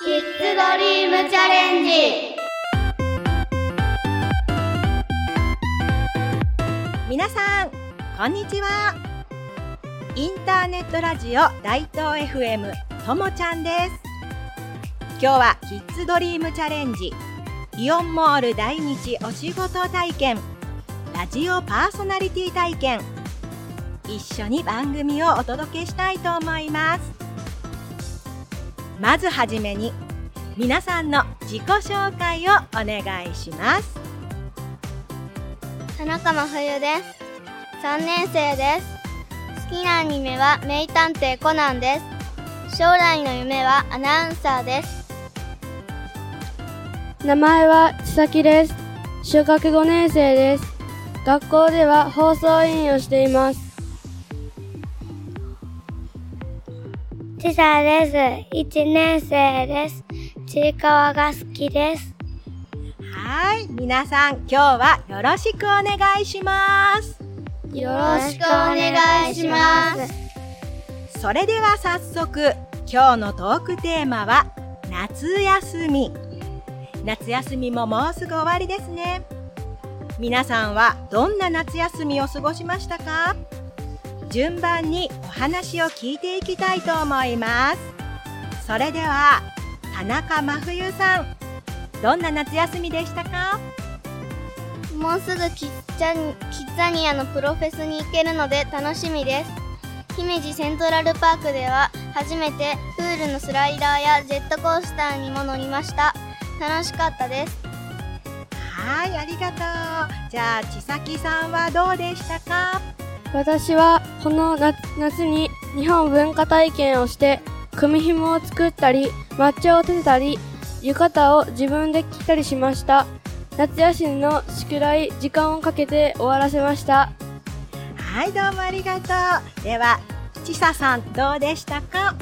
キッズドリームチャレンジ。皆さんこんにちは。インターネットラジオ大東 FM ともちゃんです。今日はキッズドリームチャレンジ。イオンモール第日お仕事体験。ラジオパーソナリティ体験。一緒に番組をお届けしたいと思います。まずはじめに皆さんの自己紹介をお願いします。田中真冬です。3年生です。好きなアニメは名探偵コナンです。将来の夢はアナウンサーです。名前は千咲です。小学5年生です。学校では放送委員をしていますちさです。1年生です。ちいかわが好きです。はい、皆さん今日はよろしくお願いします。よろしくお願いしますそれでは早速、今日のトークテーマは夏休み。夏休みももうすぐ終わりですね。皆さんはどんな夏休みを過ごしましたか？順番にお話を聞いていきたいと思います。それでは、田中真冬さん、どんな夏休みでしたか？もうすぐキッザニキッザニアのプロフェスに行けるので楽しみです。姫路セントラルパークでは初めてプールのスライダーやジェットコースターにも乗りました。楽しかったです。はい、ありがとう。じゃあ、千咲さんはどうでしたか？私はこの夏夏に日本文化体験をして組紐を作ったり抹茶を立てたり浴衣を自分で着たりしました夏休みの宿題時間をかけて終わらせましたはい、どうもありがとう。では、ちささん、どうでしたか？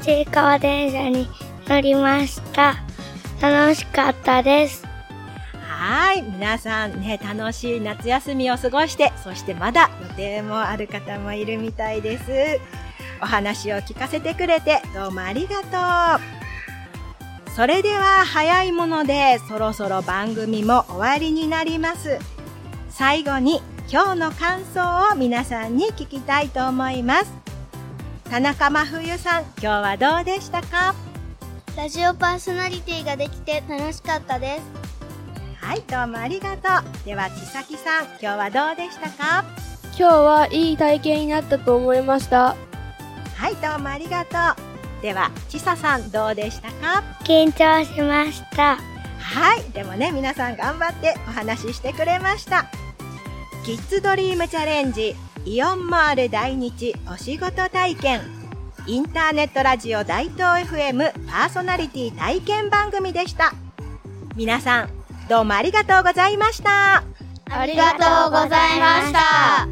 ちいかわ電車に乗りました。楽しかったです。はい、皆さんね、楽しい夏休みを過ごして、そしてまだ予定もある方もいるみたいです。お話を聞かせてくれて、どうもありがとう。それでは早いもので、そろそろ番組も終わりになります。最後に今日の感想を皆さんに聞きたいと思います。田中真冬さん、今日はどうでしたか？ラジオパーソナリティができて楽しかったですはい、どうもありがとう。では、ちさきさん、今日はどうでしたか？今日はいい体験になったと思いましたはい、どうもありがとう。では、ちささん、どうでしたか？緊張しました。はい、でもね、皆さん頑張ってお話ししてくれました。キッズドリームチャレンジ、イオンモール大日お仕事体験、インターネットラジオ大東 FM パーソナリティ体験番組でした。皆さん、どうもありがとうございました。ありがとうございました